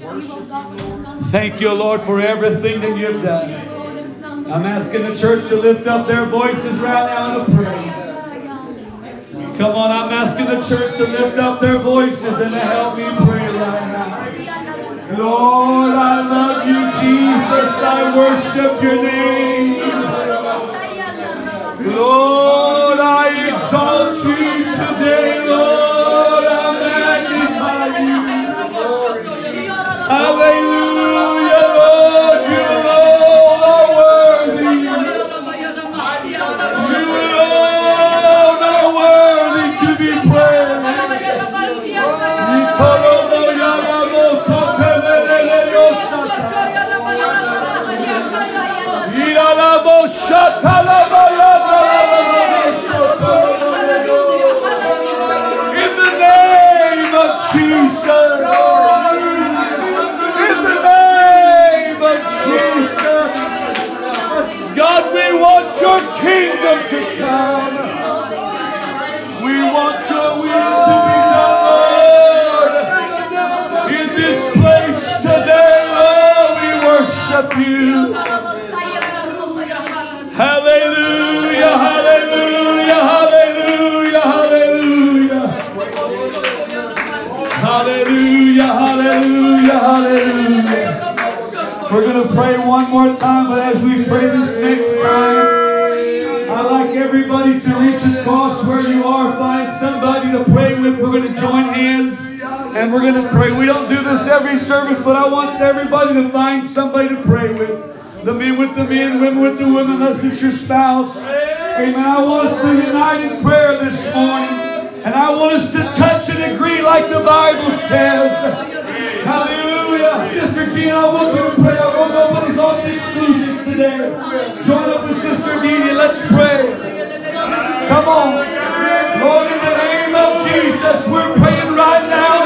Thank you, Lord, for everything that you've done. I'm asking the church to lift up their voices right now to pray. Come on, I'm asking the church to lift up their voices and to help me pray right now. Lord, I love you, Jesus. I worship your name. Lord, I exalt you today, Lord. Kingdom to come. We want your will to be done, Lord. In this place today, Lord, we worship you. Hallelujah, hallelujah, hallelujah, hallelujah. Hallelujah, hallelujah, hallelujah. We're going to pray one more time, but as we pray this next time, I'd like everybody to reach across where you are, find somebody to pray with. We're going to join hands and we're going to pray. We don't do this every service, but I want everybody to find somebody to pray with. The men with the men, women with the women, unless it's your spouse. Amen. I want us to unite in prayer this morning. And I want us to touch and agree like the Bible says. Hallelujah. Sister Gina, I want you to pray. I want nobody's off the exclusion today. Join up with Sister Amelia. Let's pray. Come on. Lord, in the name of Jesus, we're praying right now,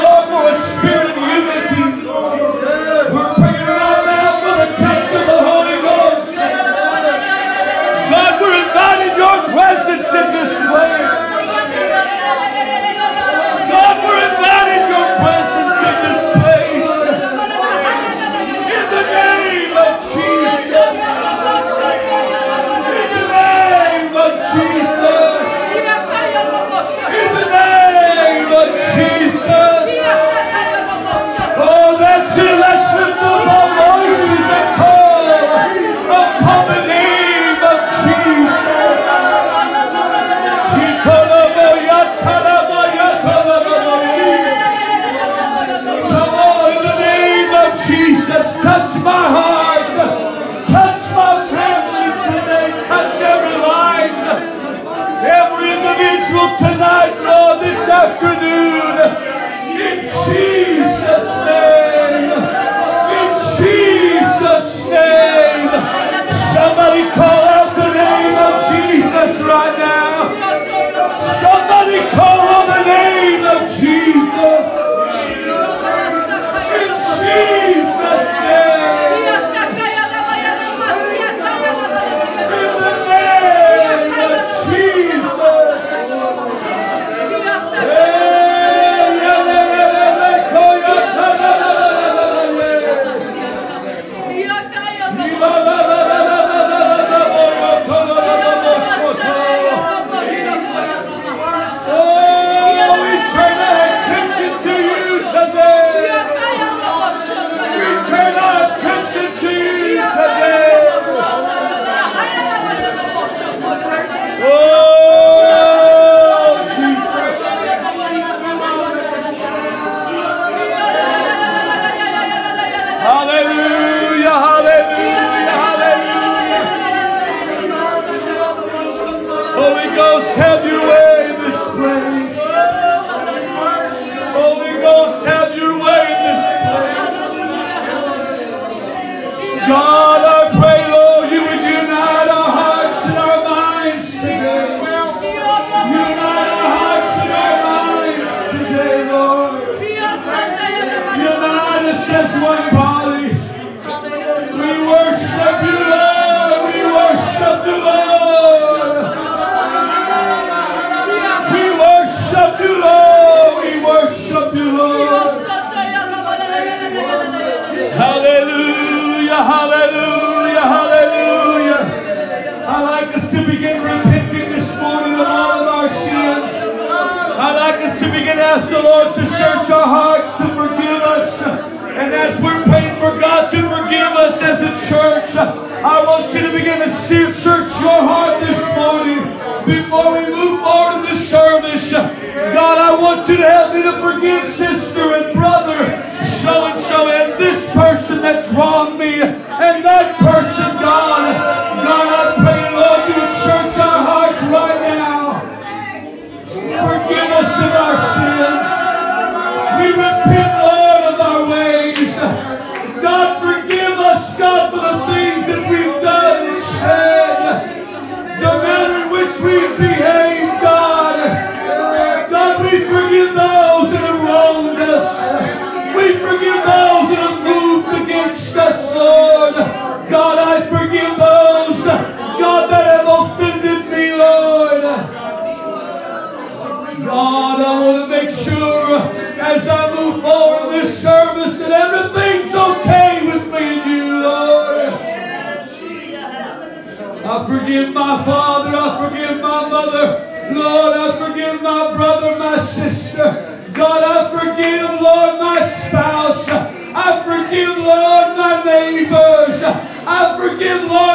Forgive, Lord,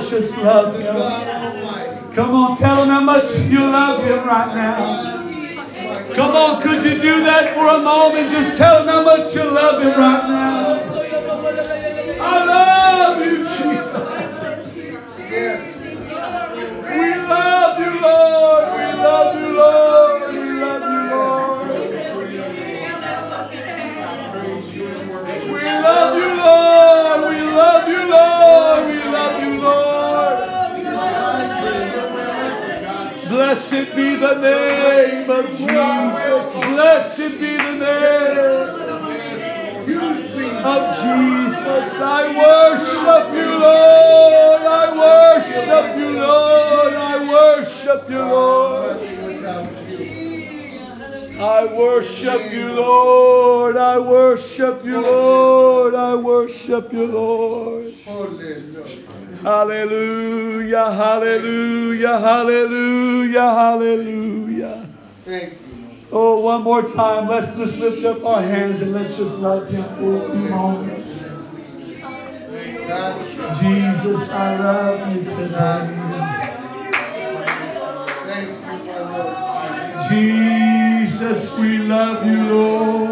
just love him. Come on, tell him how much you love him right now. Come on, could you do that for a moment? Just tell more time. Let's just lift up our hands and let's just love Him for a few moments. Jesus, I love you Lord. Jesus, we love you, Lord.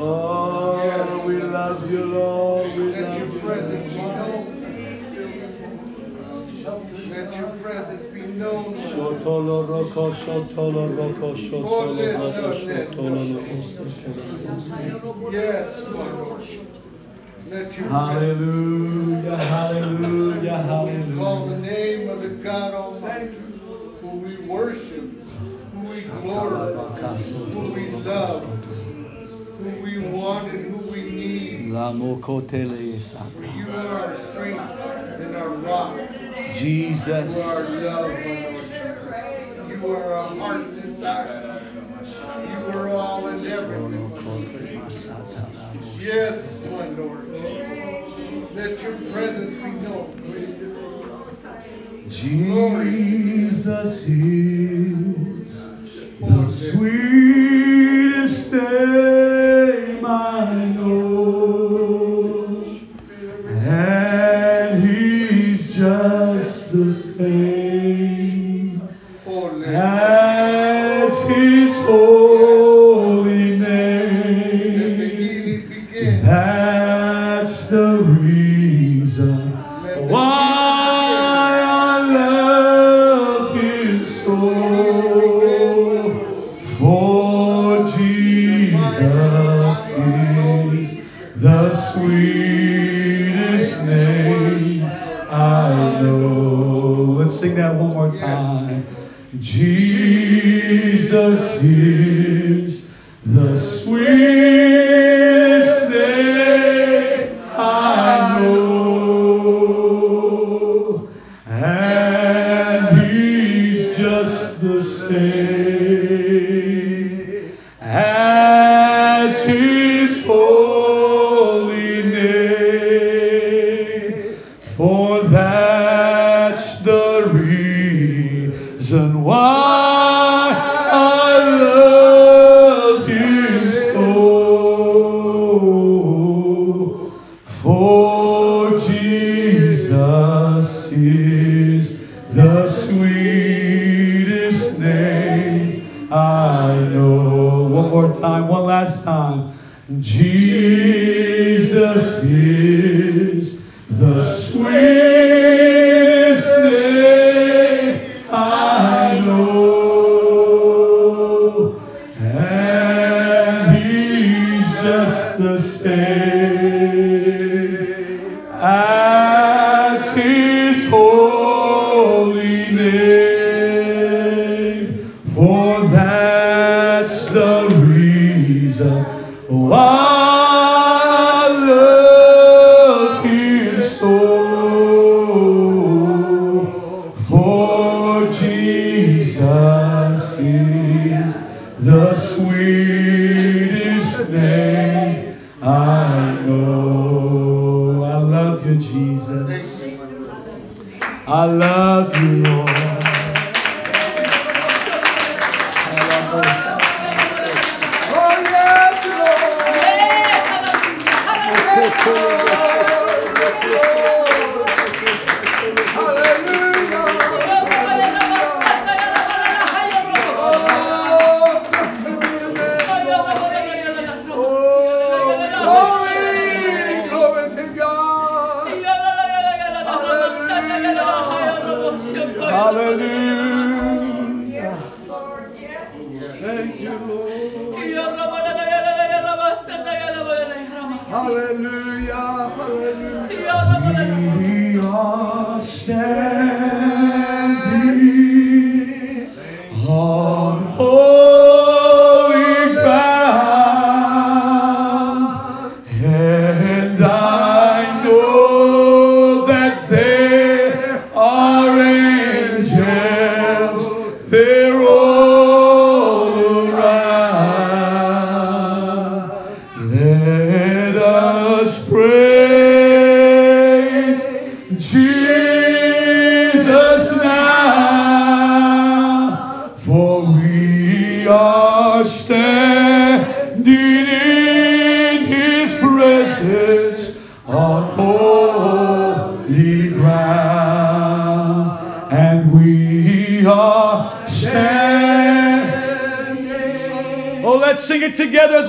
Oh, we love you, Lord. We Let your presence be known. Let your presence be known. Shotolo roko, shotolo roko, shotolo roko, shotolo roko. Yes, my Lord. Let your presence Hallelujah, hallelujah, call the name of the God Almighty, who we worship, who we glorify, who we love, who we want and who we need. La mokotele esata. For you are our strength and our rock. Jesus. You are our love, Lord You are our heart's desire. You are all and everything. Yes, my Lord. Let your presence be known. Jesus is the sweetest name Holy.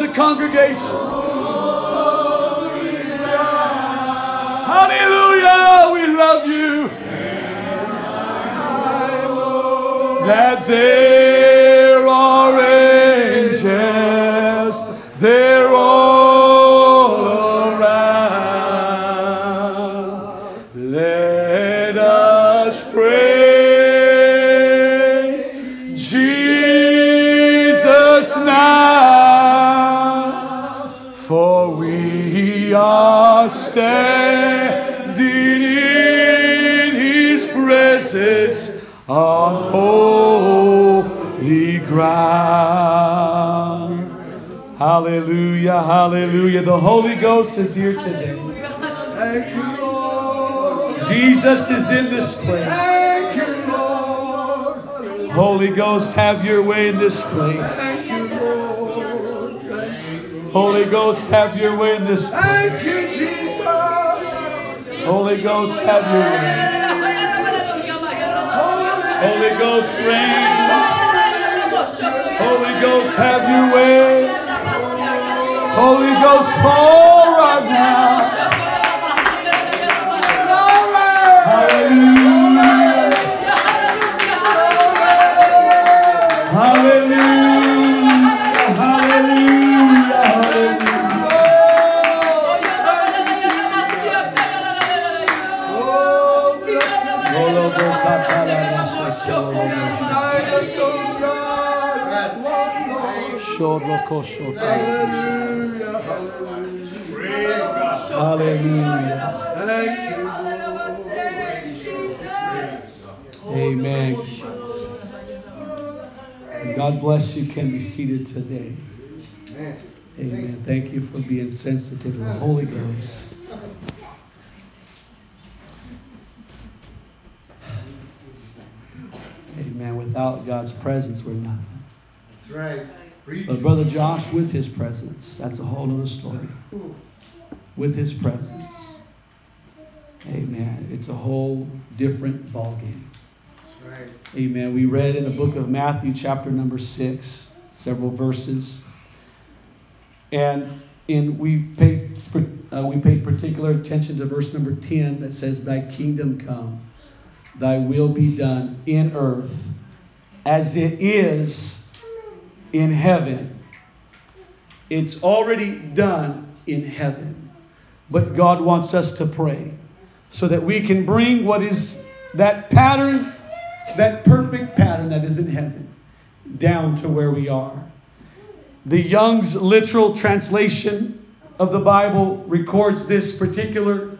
As a congregation. Is here today. Thank you, Lord. Jesus is in this place. Thank you, Lord. Holy Ghost, have your way in this place. Thank you, Lord. Holy Ghost, have your way in this Thank place. you, Jesus. Holy Ghost, have your way. Holy Ghost, reign. Holy Ghost, have your way. Holy Ghost, fall right now. Hallelujah. Hallelujah. Hallelujah. Hallelujah. Hallelujah. Hallelujah. Thank you. Amen. God bless you. Can be seated today. Amen. Thank you for being sensitive to the Holy Ghost. Amen. Without God's presence, we're nothing. That's right. But Brother Josh, with his presence, that's a whole other story. With his presence. Amen. It's a whole different ballgame. Right. Amen. We read in the book of Matthew, chapter number six, several verses, and in we paid uh, we paid particular attention to verse number ten that says, "Thy kingdom come, Thy will be done in earth, as it is in heaven." It's already done in heaven, but God wants us to pray so that we can bring what is that pattern that perfect pattern that is in heaven down to where we are. The Young's literal translation of the Bible records this particular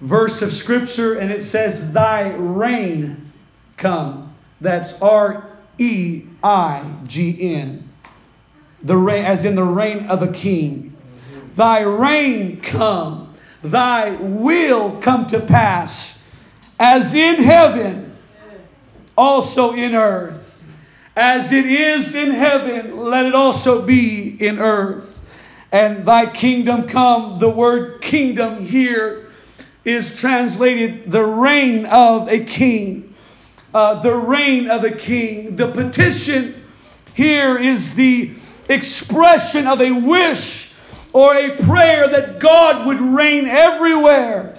verse of Scripture, and it says, Thy reign come. That's R E I G N. The reign, as in the reign of a king. Thy reign come. Thy will come to pass as in heaven, also in earth. As it is in heaven, let it also be in earth. And thy kingdom come. The word kingdom here is translated the reign of a king. Uh, the reign of a king. The petition here is the expression of a wish or a prayer that God would reign everywhere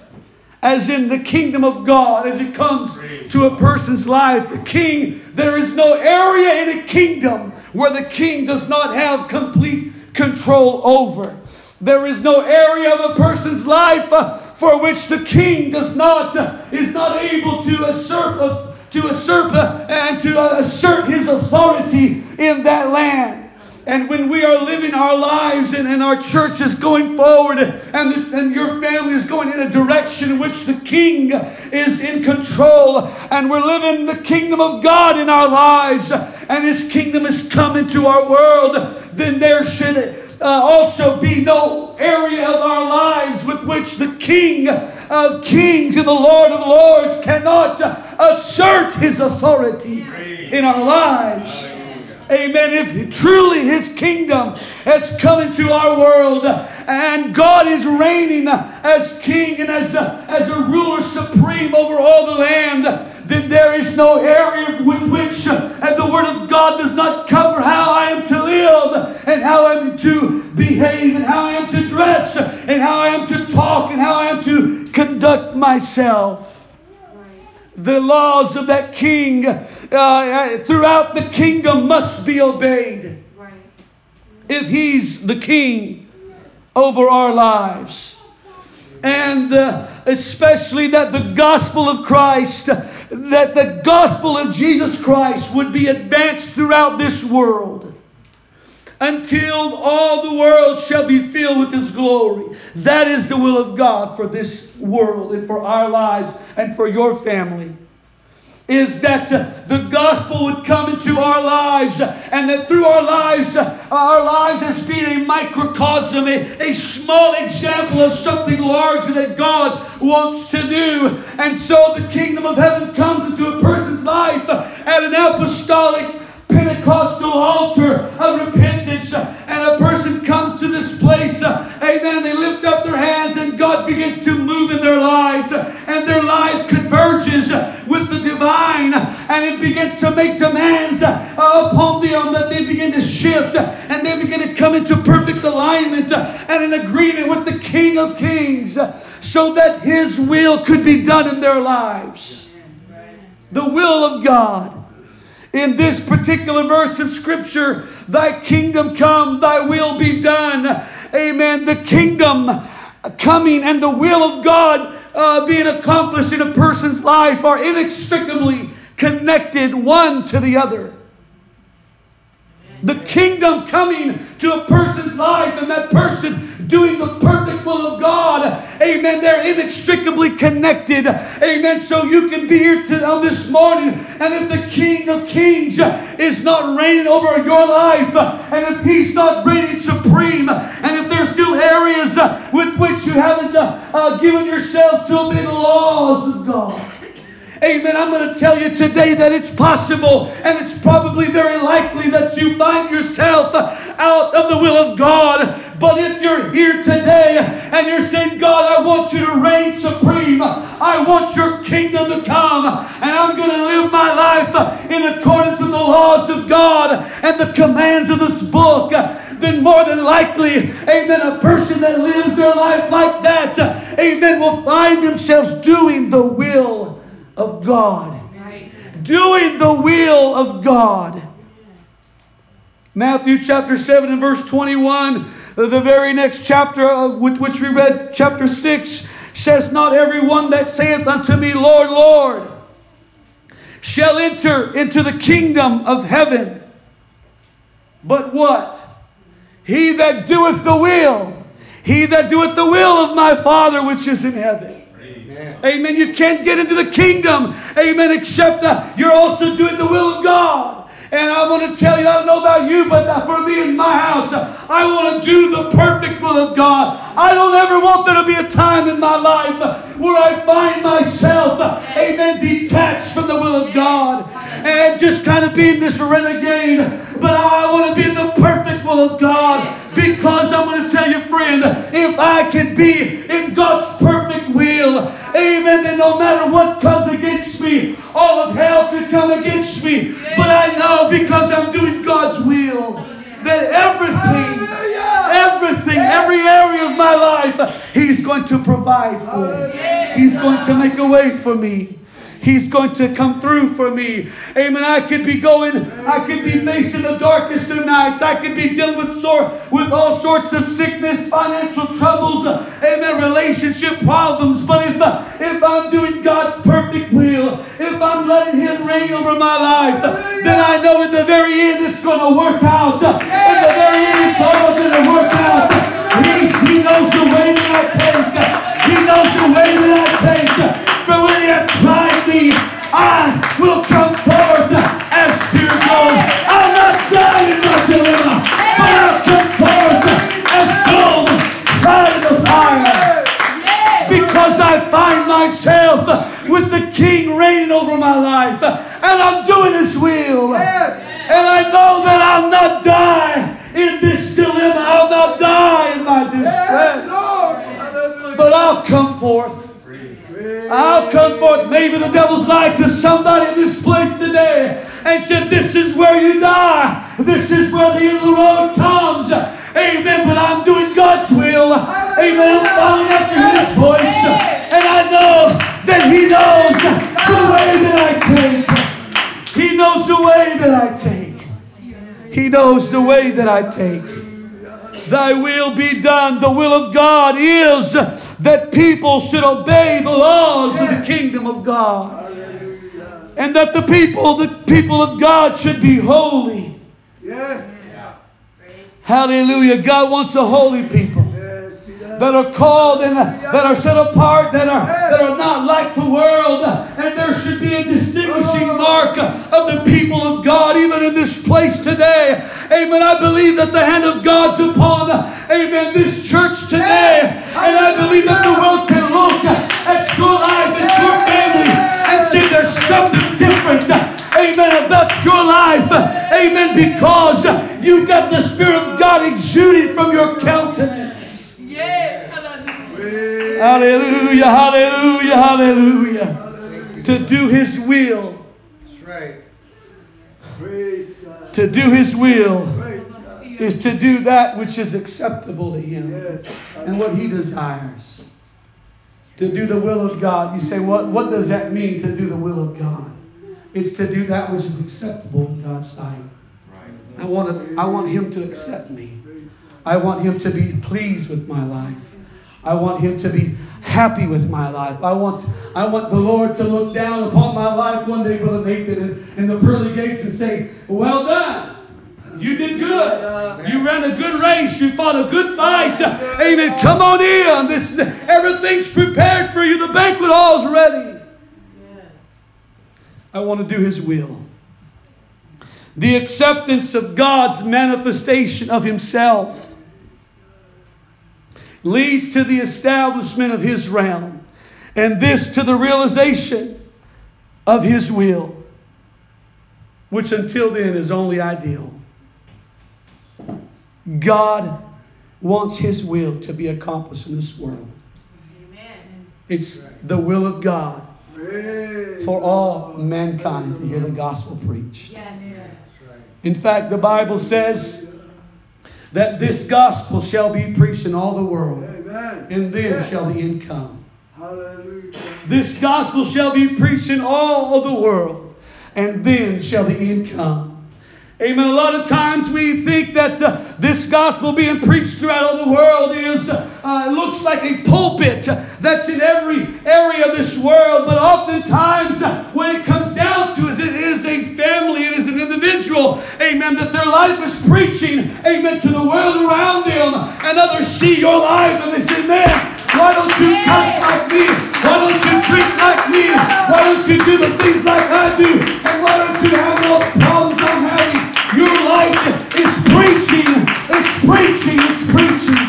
as in the kingdom of God, as it comes to a person's life. The king, there is no area in a kingdom where the king does not have complete control over. There is no area of a person's life uh, for which the king does not uh, is not able to assert uh, to uh, and to assert his authority in that land. And when we are living our lives and, and our church is going forward and, the, and your family is going in a direction in which the king is in control and we're living the kingdom of God in our lives and his kingdom is coming to our world, then there should uh, also be no area of our lives with which the king of kings and the Lord of lords cannot assert his authority in our lives. Amen. If truly His kingdom has come into our world and God is reigning as King and as a, as a ruler supreme over all the land, then there is no area with which and the Word of God does not cover how I am to live and how I am to behave and how I am to dress and how I am to talk and how I am to conduct myself the laws of that king uh, uh, throughout the kingdom must be obeyed. Right. If he's the king over our lives. And uh, especially that the gospel of Christ, that the gospel of Jesus Christ would be advanced throughout this world until all the world shall be filled with His glory. That is the will of God for this world and for our lives and for your family. Is that uh, the gospel would come into our lives and that through our lives, uh, our lives as being a microcosm, a, a small example of something larger that God wants to do. And so the kingdom of heaven comes into a person's life at an apostolic Pentecostal altar of repentance, and a person comes to this place, amen. They lift up their hands, and God begins to will could be done in their lives. The will of God in this particular verse of Scripture, Thy kingdom come, Thy will be done. Amen. The kingdom coming and the will of God uh, being accomplished in a person's life are inextricably connected one to the other. The kingdom coming to a person's life and that person doing the perfect will of God. Amen. They're inextricably connected. Amen. So you can be here to, on this morning, and if the King of Kings is not reigning over your life, and if He's not reigning supreme, and if there's still areas with which you haven't uh, uh, given yourselves to obey the laws of God. Amen. I'm going to tell you today that it's possible and it's probably very likely that you find yourself out of the will of God. But if you're here today and you're saying, God, I want you to reign supreme, I want your kingdom to come, and I'm going to live my life in accordance with the laws of God and the commands of this book, then more than likely, amen, a person that lives their life like that, amen, will find themselves doing the will of God. Doing the will of God. Matthew chapter 7 and verse 21, the very next chapter which we read, chapter 6, says, Not everyone that saith unto me, Lord, Lord, shall enter into the kingdom of heaven. But what? He that doeth the will, he that doeth the will of my Father which is in heaven. Amen. You can't get into the kingdom. Amen. Except that you're also doing the will of God. And I want to tell you, I don't know about you, but for me in my house, I want to do the perfect will of God. I don't ever want there to be a time in my life where I find myself, amen, detached from the will of God and just kind of being this renegade. But I want to be in the perfect will of God because I'm going to tell you, friend, if I can be in God's perfect will, amen, then no matter what comes against me, all of hell could come against me. But I know because I'm doing God's will that everything, everything, every area of my life, He's going to provide for. Me. He's going to make a way for me. He's going to come through for me. Amen. I could be going, I could be facing the darkest of nights. I could be dealing with sore, with all sorts of sickness, financial troubles, amen, relationship problems. But if, if I'm doing God's perfect will, if I'm letting Him reign over my life, then I know in the very end it's going to work out. In the very end it's all going to work out. That the people, the people of God should be holy. Yes. Hallelujah. God wants a holy people that are called and that are set apart, that are, that are not like the world. And there should be a distinguishing mark of the people of God, even in this place today. Amen. I believe that the hand of God's upon, amen, this church today. And I believe that the world can look at your life, at your family, and see there's something amen, about your life, amen, because you've got the Spirit of God exuding from your countenance. Yes, hallelujah. Hallelujah, hallelujah, hallelujah. To do His will. That's right. To do His will is to do that which is acceptable to Him and what He desires. To do the will of God. You say, what, what does that mean to do the will of God? It's to do that which is acceptable in God's sight. I want, to, I want Him to accept me. I want Him to be pleased with my life. I want Him to be happy with my life. I want, I want the Lord to look down upon my life one day, Brother Nathan, in, in the pearly gates and say, Well done. You did good. You ran a good race. You fought a good fight. Amen. Come on in. This everything's prepared for you. The banquet hall's ready. I want to do His will. The acceptance of God's manifestation of Himself leads to the establishment of His realm, and this to the realization of His will, which until then is only ideal. God wants His will to be accomplished in this world. It's the will of God for all mankind to hear the gospel preached. In fact, the Bible says that this gospel shall be preached in all the world, and then shall the end come. This gospel shall be preached in all of the world, and then shall the end come. Amen. A lot of times we think that uh, this gospel being preached throughout all the world is uh, looks like a pulpit that's in every area of this world, but oftentimes uh, when it comes down to it, it is a family, it is an individual, amen, that their life is preaching, amen, to the world around them, and others see your life and they say, man, why don't you cuss like me? Why don't you drink like me? Why don't you do the things like I do? And why don't you have no problems I'm? Your life is preaching. It's preaching. It's preaching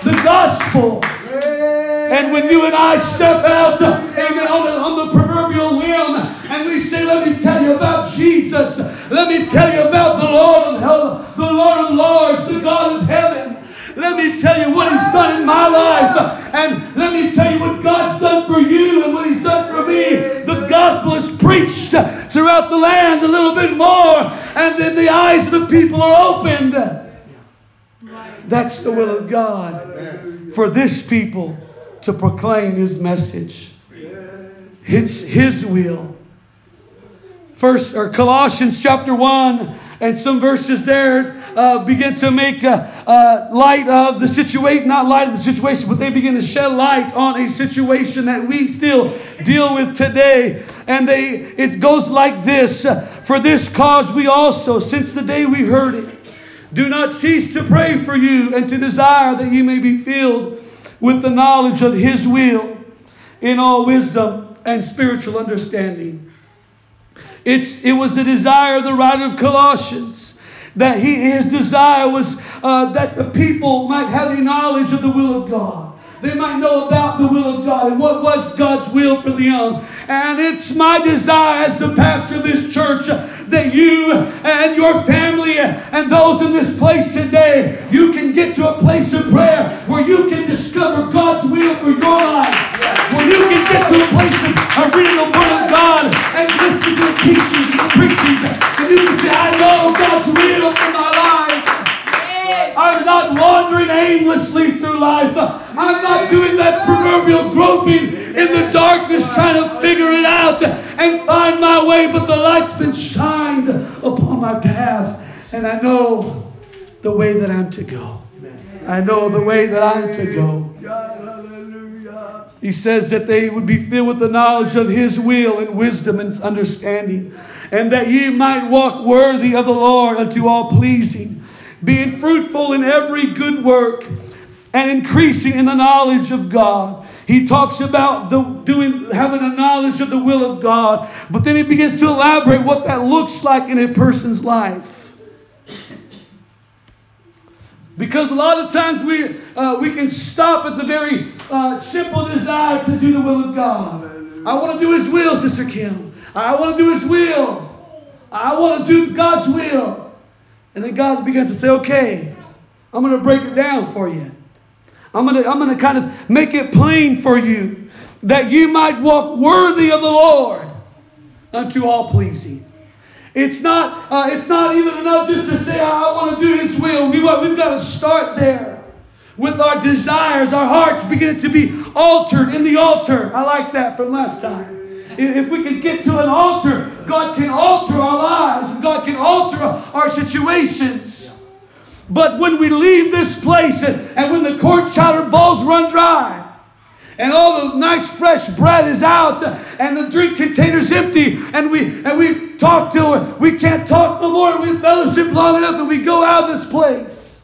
the gospel. And when you and I step out, amen, on the, on the proverbial limb and we say, Let me tell you about Jesus. Let me tell you about the Lord of hell, the Lord of Lords, the God of heaven. Let me tell you what He's done in my life. And let me tell you what God's done for you and what He's done for me. The gospel is preached throughout the land a little bit more, and then the eyes of the people are opened. That's the will of God for this people to proclaim His message. It's His will. First or Colossians chapter one and some verses there uh, begin to make uh, uh, light of the situation, not light of the situation, but they begin to shed light on a situation that we still deal with today. And they, it goes like this: For this cause we also, since the day we heard it, do not cease to pray for you and to desire that you may be filled with the knowledge of His will in all wisdom and spiritual understanding. It's, it was the desire of the writer of Colossians that he, his desire was uh, that the people might have a knowledge of the will of God. They might know about the will of God and what was God's will for them. And it's my desire as the pastor of this church that you and your family and those in this place today, you can get to a place of prayer where you can discover God's will for your life. Where you can get to a place of, reading the Word of God and listening to the teachings and the preachings. And you can say, I know God's will for my life. I'm not wandering aimlessly through life. I'm not doing that proverbial groping in the darkness trying to figure it out and find my way, but the light's been shined upon my path, and I know the way that I'm to go. I know the way that I'm to go. He says that they would be filled with the knowledge of His will and wisdom and understanding, and that ye might walk worthy of the Lord unto all pleasing, being fruitful in every good work and increasing in the knowledge of God. He talks about the doing having a knowledge of the will of God, but then he begins to elaborate what that looks like in a person's life. Because a lot of times we, uh, we can stop at the very uh, simple desire to do the will of God. I want to do His will, Sister Kim. I want to do His will. I want to do God's will. And then God begins to say, okay, I'm going to break it down for you. I'm going to, I'm going to kind of make it plain for you that you might walk worthy of the Lord unto all pleasing. It's not, uh, it's not even enough just to say, I want to do His will. We, we've got to start there with our desires, our hearts beginning to be altered in the altar. I like that from last time. If we can get to an altar, God can alter our lives and God can alter our situations. But when we leave this place and, and when the court chowder balls run dry, and all the nice fresh bread is out and the drink container's empty and we and we talk to her we can't talk no more and we fellowship long enough and we go out of this place.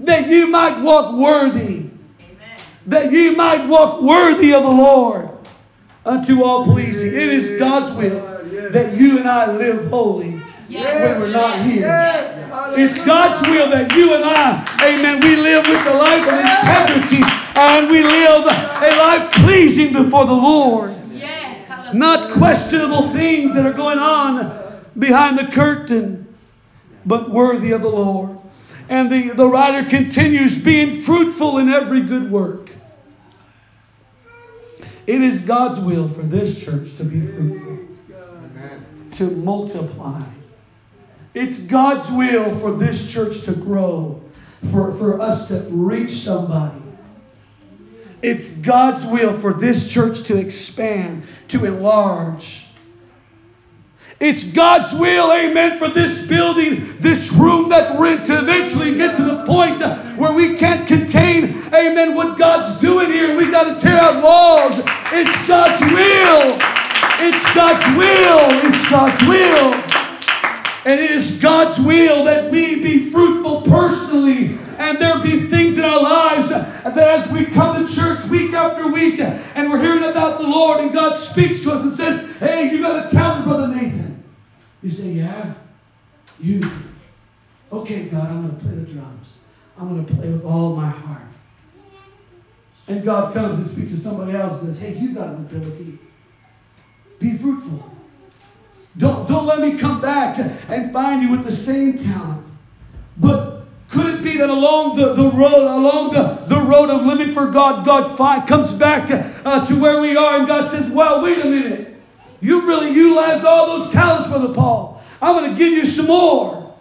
That you might walk worthy. Amen. that you might walk worthy of the lord unto all pleasing. It is god's will that you and i live holy when we're not here it's god's will that you and i amen we live with the life of integrity and we live a life pleasing before the Lord. Not questionable things that are going on behind the curtain, but worthy of the Lord. And the, the writer continues being fruitful in every good work. It is God's will for this church to be fruitful, to multiply. It's God's will for this church to grow, for, for us to reach somebody. It's God's will for this church to expand, to enlarge. It's God's will, amen, for this building, this room that we're in to eventually get to the point where we can't contain, amen, what God's doing here. we've got to tear out walls. It's God's will. It's God's will. It's God's will. And it is God's will that we be fruitful personally and there be things in our lives that as we come to church week after week and we're hearing about the Lord and God speaks to us and says, Hey, you got a talent, Brother Nathan. You say, Yeah, you. Okay, God, I'm going to play the drums. I'm going to play with all my heart. And God comes and speaks to somebody else and says, Hey, you got an ability. Be fruitful. Don't, don't let me come back and find you with the same talent. But could it be that along the, the road, along the, the road of living for God, God find, comes back uh, to where we are and God says, well, wait a minute. You really utilized all those talents, Brother Paul. I'm going to give you some more.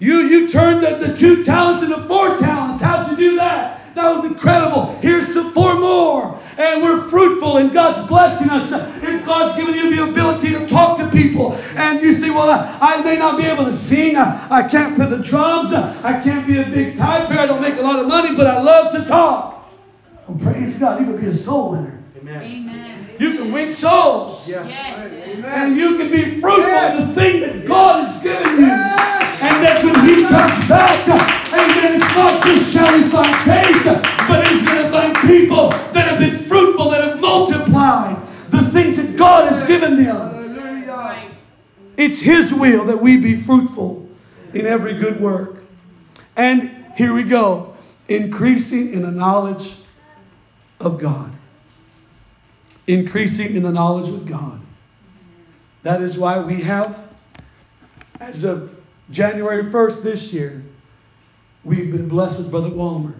You, you turned the, the two talents into four talents. How'd you do that? That was incredible. Here's some four more. And we're fruitful, and God's blessing us. And God's given you the ability to talk to people. And you say, Well, I, I may not be able to sing. I, I can't play the drums. I can't be a big tie player. I don't make a lot of money, but I love to talk. Well, praise God. You can be a soul winner. Amen. Amen. You can win souls. Yes. yes. And you can be fruitful yes. in the thing that God has given you. It's His will that we be fruitful in every good work. And here we go increasing in the knowledge of God increasing in the knowledge of God. That is why we have, as of January 1st this year, we've been blessed with Brother Walmer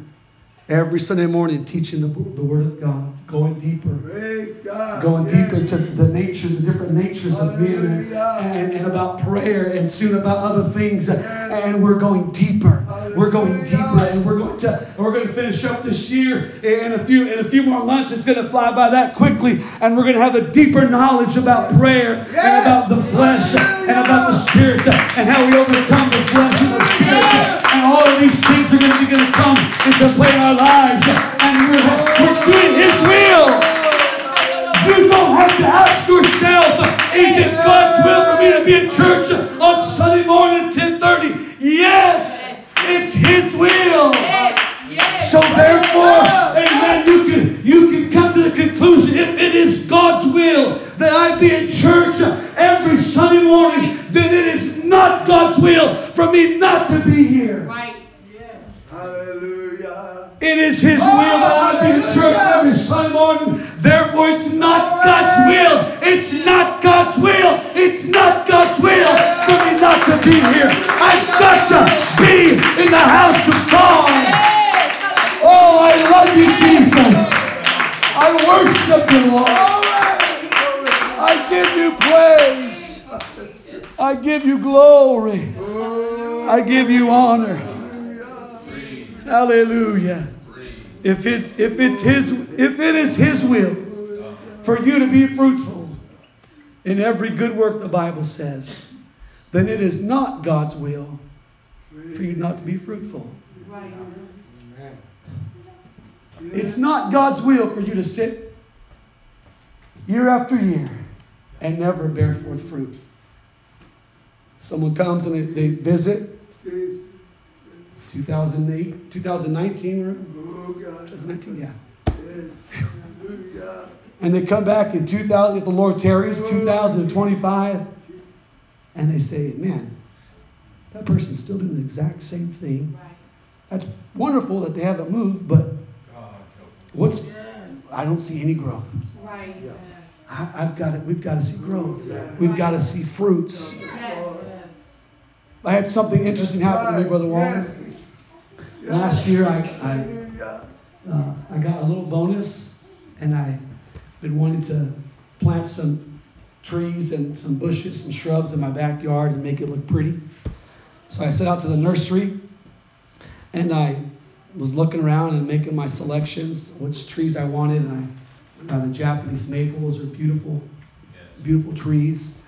every Sunday morning teaching the, the Word of God going deeper, going deeper into the nature, the different natures of men, and, and, about prayer, and soon about other things. And we're going deeper. We're going deeper, and we're going to we're going to finish up this year in a few in a few more months. It's going to fly by that quickly, and we're going to have a deeper knowledge about prayer and about the flesh and about the spirit and how we overcome the flesh and the spirit. And all of these things are going to be going to come into play in our lives, and we're, we're doing His will will. You don't have to ask yourself, is it God's will for me to be in church on Sunday morning at 1030? Yes, it's His will. So therefore, amen, you can, you can come to the conclusion, if it is God's will that I be in church every Sunday morning, then it is not God's will for me not to be here. Right. It is His will that I be in church every Sunday morning. Therefore, it's not God's will. It's not God's will. It's not God's will for me not to be here. I've got to be in the house of God. Oh, I love you, Jesus. I worship you, Lord. I give you praise. I give you glory. I give you honor. Hallelujah. If it's if it's his if it is his will for you to be fruitful in every good work the Bible says, then it is not God's will for you not to be fruitful. It's not God's will for you to sit year after year and never bear forth fruit. Someone comes and they, they visit 2008, 2019, oh, 2019, yeah. And they come back in 2000, if the Lord tarries, 2025, and they say, man, that person's still doing the exact same thing. That's wonderful that they haven't moved, but what's, I don't see any growth. Right. I, have got it. We've got to see growth. We've got to see fruits. I had something interesting happen to me, Brother Walter. Last year, I, I, uh, I got a little bonus, and I've been wanting to plant some trees and some bushes, some shrubs in my backyard and make it look pretty. So I set out to the nursery, and I was looking around and making my selections, which trees I wanted, and I got a Japanese maple. Those are beautiful, beautiful trees.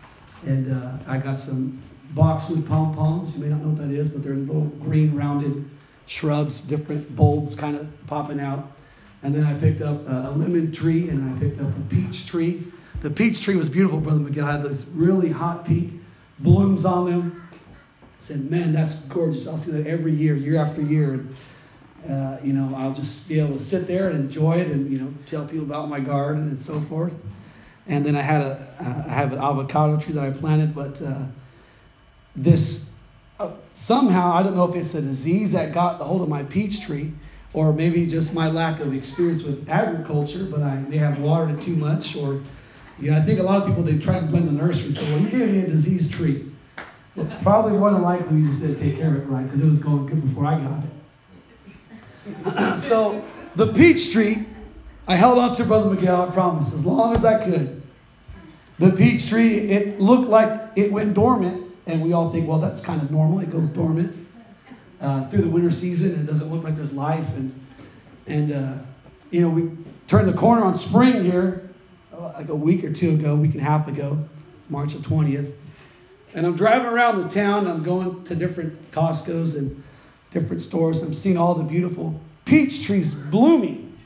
And uh, I got some boxwood pom poms. You may not know what that is, but they're little green rounded shrubs, different bulbs kind of popping out. And then I picked up a, lemon tree and I picked up a peach tree. The peach tree was beautiful, Brother McGill. I had those really hot pink blooms on them. I said, man, that's gorgeous. I'll see that every year, year after year. And, uh, you know, I'll just be able to sit there and enjoy it and, you know, tell people about my garden and so forth. And then I had a, uh, have an avocado tree that I planted, but uh, this somehow, I don't know if it's a disease that got the hold of my peach tree or maybe just my lack of experience with agriculture, but I may have watered it too much or Yeah, I think a lot of people they try to blame the nursery. So, well, you gave me a disease tree. Well, probably more than likely you just didn't take care of it right because it was going good before I got it. so the peach tree, I held on to Brother Miguel, I promise, as long as I could. The peach tree, it looked like it went dormant, and we all think, well, that's kind of normal. It goes dormant uh, through the winter season. It doesn't look like there's life, and and uh, you know we turned the corner on spring here, uh, like a week or two ago, week and a half ago, March the 20th. And I'm driving around the town. I'm going to different Costco's and different stores. I'm seeing all the beautiful peach trees blooming.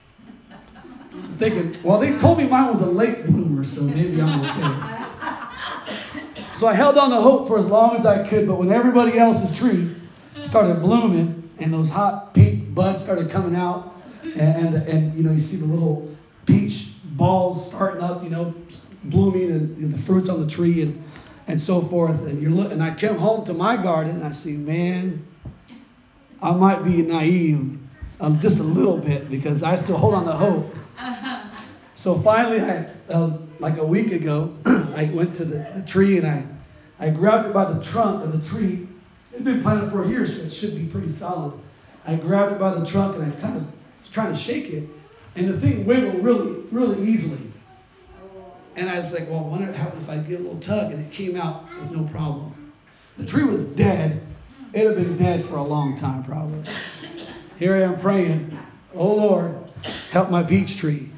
I'm thinking, well, they told me mine was a late bloomer, so maybe I'm okay. So I held on to hope for as long as I could. But when everybody else's tree started blooming and those hot pink buds started coming out, and, and, and you know you see the little peach balls starting up, you know, blooming and the fruits on the tree and and so forth. And you're look, and I came home to my garden and I see, man, I might be naive um, just a little bit because I still hold on to hope. So finally, I uh, like a week ago, I went to the, the tree and I I grabbed it by the trunk of the tree. It's been planted for a year, so it should be pretty solid. I grabbed it by the trunk and I kind of was trying to shake it, and the thing wiggled really, really easily. And I was like, well, I wonder if I give a little tug, and it came out with no problem. The tree was dead. It had been dead for a long time, probably. Here I am praying, oh Lord, help my peach tree.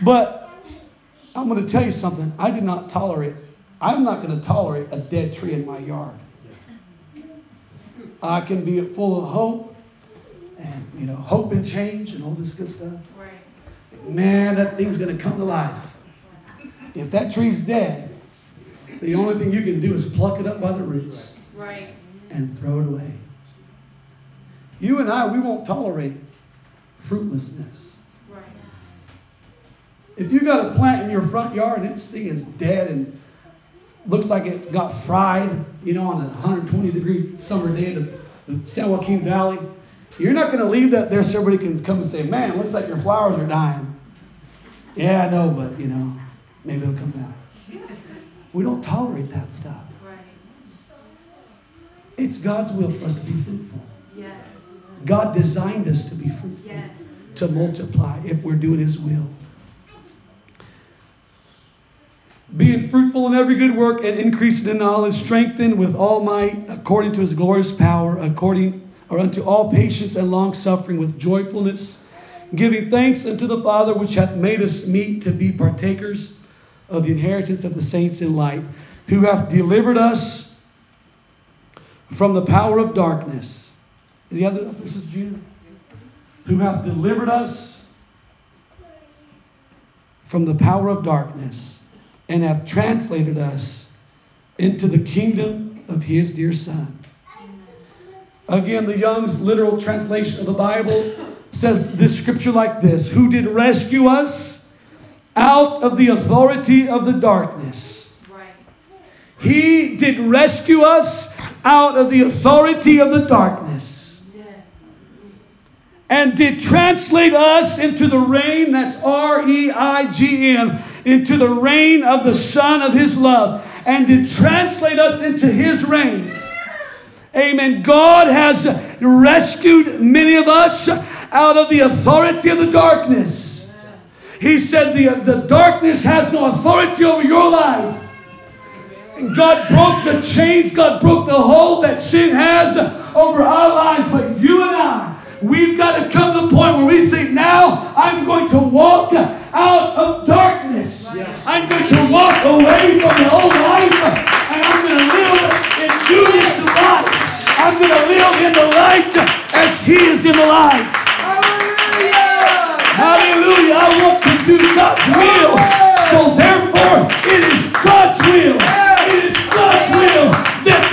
But I'm going to tell you something. I did not tolerate. I'm not going to tolerate a dead tree in my yard. I can be full of hope and you know hope and change and all this good stuff. Right. Man, that thing's going to come to life. If that tree's dead, the only thing you can do is pluck it up by the roots Right. and throw it away. You and I, we won't tolerate fruitlessness. If you got a plant in your front yard and this thing is dead and looks like it got fried, you know, on a 120 degree summer day in the, the San Joaquin Valley, you're not going to leave that there so everybody can come and say, man, looks like your flowers are dying. Yeah, I know, but, you know, maybe it'll come back. We don't tolerate that stuff. Right. It's God's will for us to be fruitful. Yes. God designed us to be fruitful, Yes. to multiply if we're doing His will. Being fruitful in every good work and increasing in knowledge, strengthened with all might according to His glorious power, according or unto all patience and long suffering with joyfulness, giving thanks unto the Father which hath made us meet to be partakers of the inheritance of the saints in light, who hath delivered us from the power of darkness. Is the other this is Gina? Who hath delivered us from the power of darkness and hath translated us into the kingdom of his dear Son. Again, the Young's literal translation of the Bible says this scripture like this Who did rescue us out of the authority of the darkness. Right. He did rescue us out of the authority of the darkness and did translate us into the reign, that's R E I G N, into the reign of the Son of His love, and to translate us into His reign. Amen. God has rescued many of us out of the authority of the darkness. He said the, the darkness has no authority over your life. And God broke the chains, God broke the hold that sin has over our lives. But you and I, we've got to come to the point where we say, now I'm going to walk out of darkness. I'm going to walk away from the old life and I'm going to live in newness of life. I'm going to live in the light as He is in the light. Hallelujah! Hallelujah. I want to do God's will. So therefore, it is God's will. It is God's will that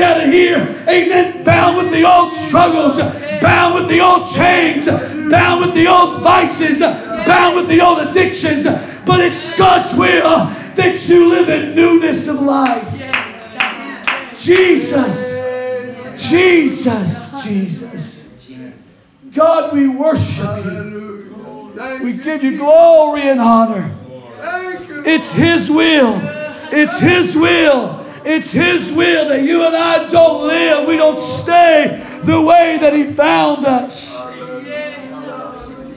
not walk out of here, amen, bound with the old struggles, bound with the old chains, bound with the old vices, bound with the old addictions, but it's God's will that you live in newness of life. Jesus, Jesus, Jesus. God, we worship you. We give you glory and honor. It's His will. It's His will. It's His will that you and I don't live. We don't stay the way that He found us.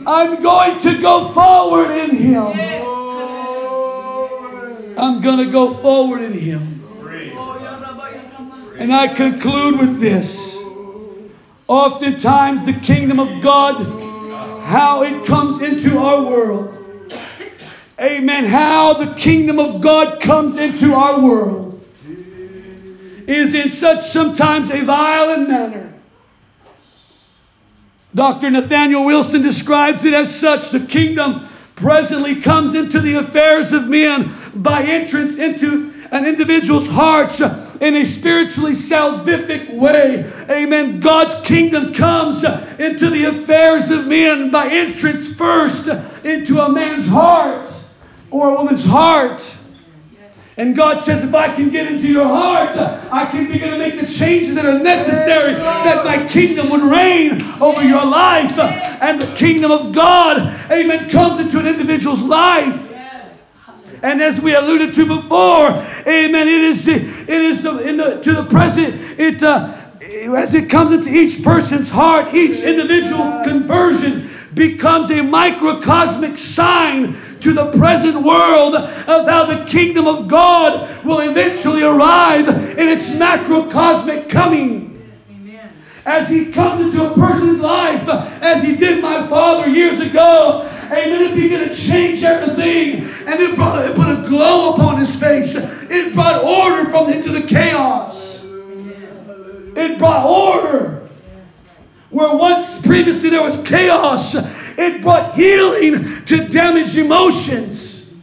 I'm going to go forward in Him. I'm going to go forward in Him. And I conclude with this. Oftentimes, the kingdom of God, how it comes into our world. Amen. How the kingdom of God comes into our world is in such sometimes a violent manner. Dr. Nathaniel Wilson describes it as such. The kingdom presently comes into the affairs of men by entrance into an individual's hearts in a spiritually salvific way. Amen. God's kingdom comes into the affairs of men by entrance first into a man's heart or a woman's heart. And God says, if I can get into your heart, I can begin to make the changes that are necessary that my kingdom would reign over your life. And the kingdom of God, amen, comes into an individual's life. And as we alluded to before, amen, it is, it is in the, to the present, it, uh, as it comes into each person's heart, each individual conversion becomes a microcosmic sign to the present world uh, of how the kingdom of God will eventually arrive in its macrocosmic coming. As he comes into a person's life, uh, as he did my father years ago, amen, it began to change everything. And it brought it put a glow upon his face. It brought order from into the chaos. It brought order. Where once previously there was chaos, it brought healing to damaged emotions.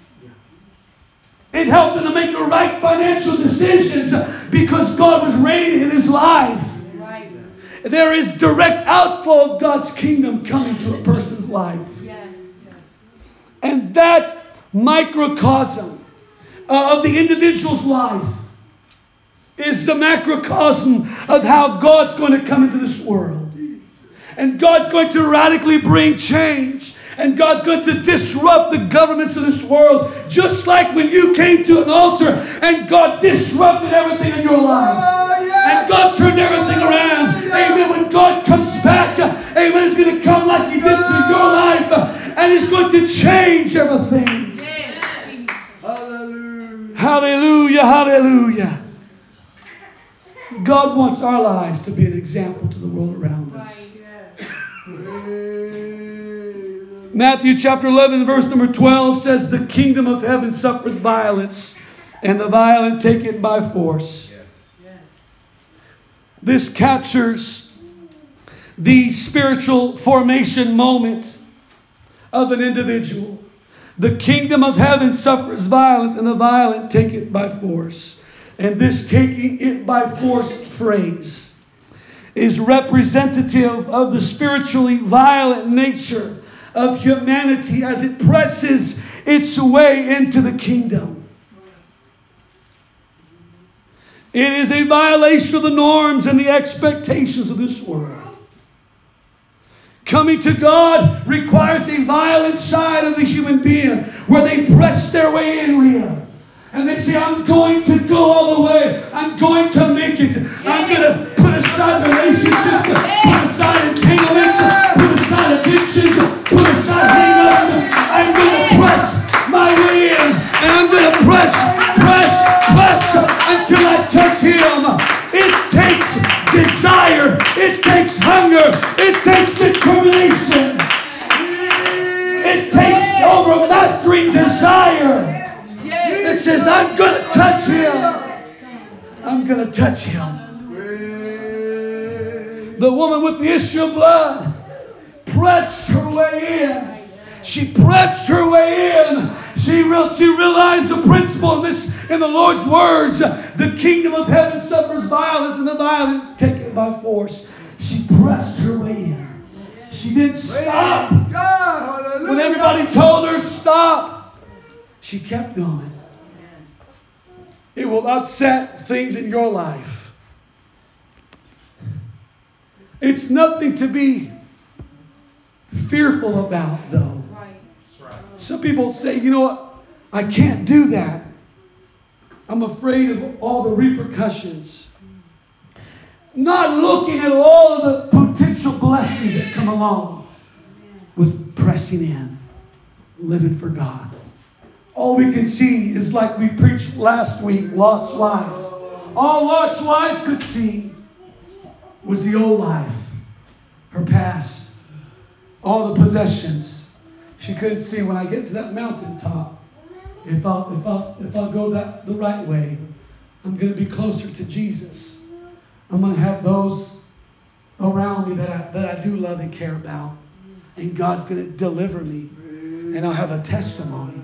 It helped him to make the right financial decisions because God was reigning in his life. Right. There is direct outflow of God's kingdom coming to a person's life. Yes. And that microcosm uh, of the individual's life is the macrocosm of how God's going to come into this world. And God's going to radically bring change. And God's going to disrupt the governments of this world. Just like when you came to an altar and God disrupted everything in your life. Oh, and God turned everything around. Amen. When God comes back, amen, it's going to come like He did to your life. And He's going to change everything. Hallelujah. Hallelujah. God wants our lives to be an example to the world around us. Matthew chapter 11, verse number 12 says, The kingdom of heaven suffereth violence, and the violent take it by force. This captures the spiritual formation moment of an individual. The kingdom of heaven suffers violence, and the violent take it by force. And this taking it by force phrase is representative of the spiritually violent nature of humanity as it presses its way into the kingdom. It is a violation of the norms and the expectations of this world. Coming to God requires a violent side of the human being where they press their way in, Leah. And they say, I'm going to go all the way. I'm going to make it. I'm going to put aside relationships, put aside entanglements, until I touch him. It takes desire. It takes hunger. It takes determination. It takes overmastering desire that says, I'm going to touch him. I'm going to touch him. The woman with the issue of blood pressed her way in. She pressed her way in. She, real, she realized the principle in this in the Lord's words. The kingdom of heaven suffers violence, and the violent take it by force. She pressed her way in. She didn't stop. When everybody told her, stop, She kept going. It will upset things in your life. It's nothing to be fearful about, though. Some people say, you know what? I can't do that. I'm afraid of all the repercussions. Not looking at all of the potential blessings that come along with pressing in, living for God. All we can see is like we preached last week Lot's life. All Lot's wife could see was the old life, her past, all the possessions. She couldn't see when I get to that mountaintop. If I if I if I go that the right way, I'm going to be closer to Jesus. I'm going to have those around me that I, that I do love and care about, and God's going to deliver me, and I'll have a testimony.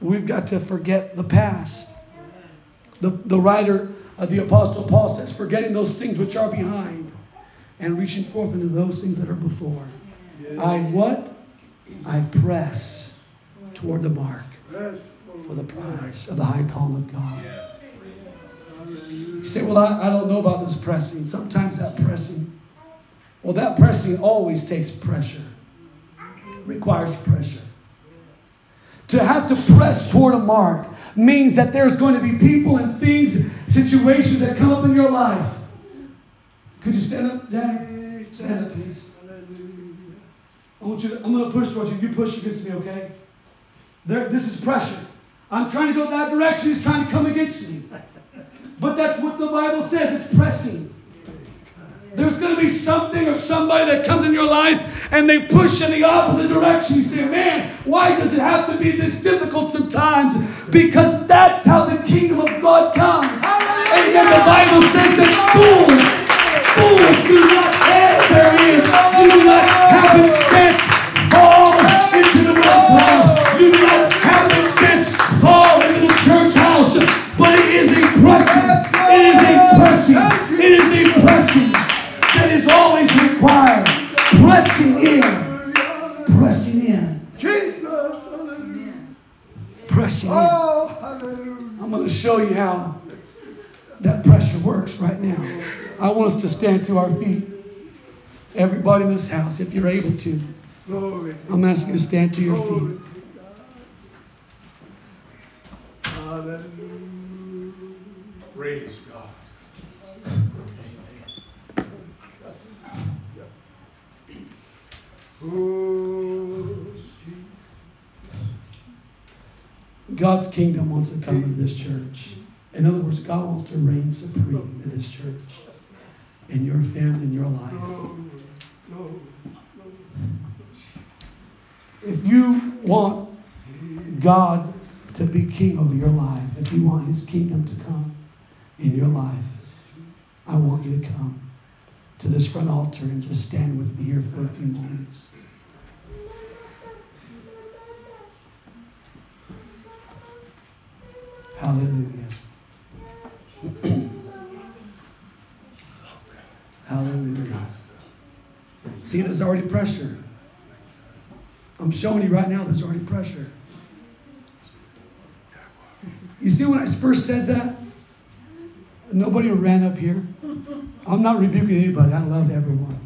We've got to forget the past. The, the writer the Apostle Paul says, forgetting those things which are behind and reaching forth into those things that are before. I what? I press toward the mark for the prize of the high calling of God. You say, well, I, I don't know about this pressing. Sometimes that pressing, well, that pressing always takes pressure, requires pressure. To have to press toward a mark means that there's going to be people and things, situations that come up in your life. Could you stand up, Dad? Stand up, please. I want you to, I'm going to push towards you. You push against me, okay? There, this is pressure. I'm trying to go that direction. He's trying to come against me. But that's what the Bible says. It's pressing. There's going to be something or somebody that comes in your life and they push in the opposite direction. You say, man, why does it have to be this difficult sometimes? Because that's how the kingdom of God comes. And then the Bible says that fools, fools do not enter therein, do stand to our feet. Everybody in this house, if you're able to, I'm asking you to stand to your feet. Praise God. God's kingdom wants to come in this church. In other words, God wants to reign supreme in this church, in your family, in your life. If you want God to be king over your life, if you want his kingdom to come in your life, I want you to come to this front altar and just stand with me here for a few moments. Hallelujah. Hallelujah. See, there's already pressure. I'm showing you right now there's already pressure. You see, when I first said that, nobody ran up here. I'm not rebuking anybody. I love everyone.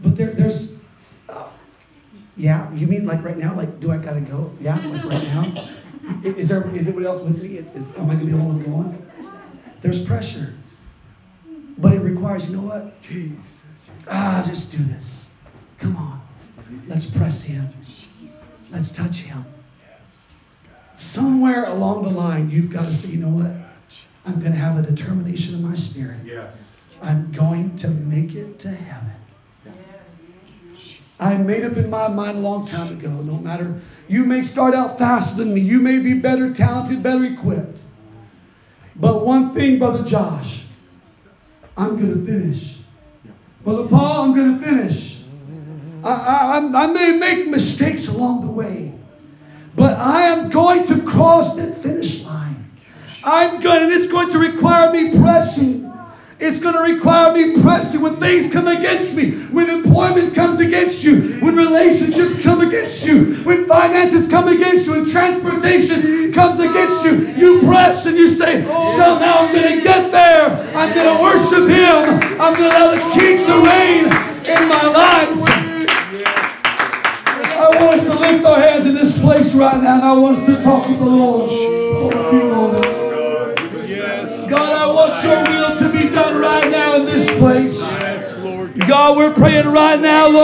But there, there's, uh, yeah, you mean like right now? Like, do I gotta go? Yeah, like right now? Is there is anybody else with me? Is, am I gonna be the only one going? There's pressure, but it requires. You know what? Ah, just do this. Come on, let's press him. Let's touch him. Somewhere along the line, you've got to say, you know what? I'm going to have a determination in my spirit. I'm going to make it to heaven. I made up in my mind a long time ago. No matter, you may start out faster than me. You may be better talented, better equipped. But one thing, Brother Josh, I'm going to finish. Brother Paul, I'm going to finish. I, I, I may make mistakes along the way, but I am going to cross that finish line. I'm going, and it's going to require me pressing. It's going to require me pressing when things come against me, when employment comes against you, when relationships come against you, when finances come against you, when transportation comes against you, you press and you say, somehow I'm going to get there. I'm going to worship Him. I'm going to allow the King to reign in my life. I want us to lift our hands in this place right now, and I want us to talk with the Lord God, I want your will to be done right now in this place. God, we're praying right now, Lord.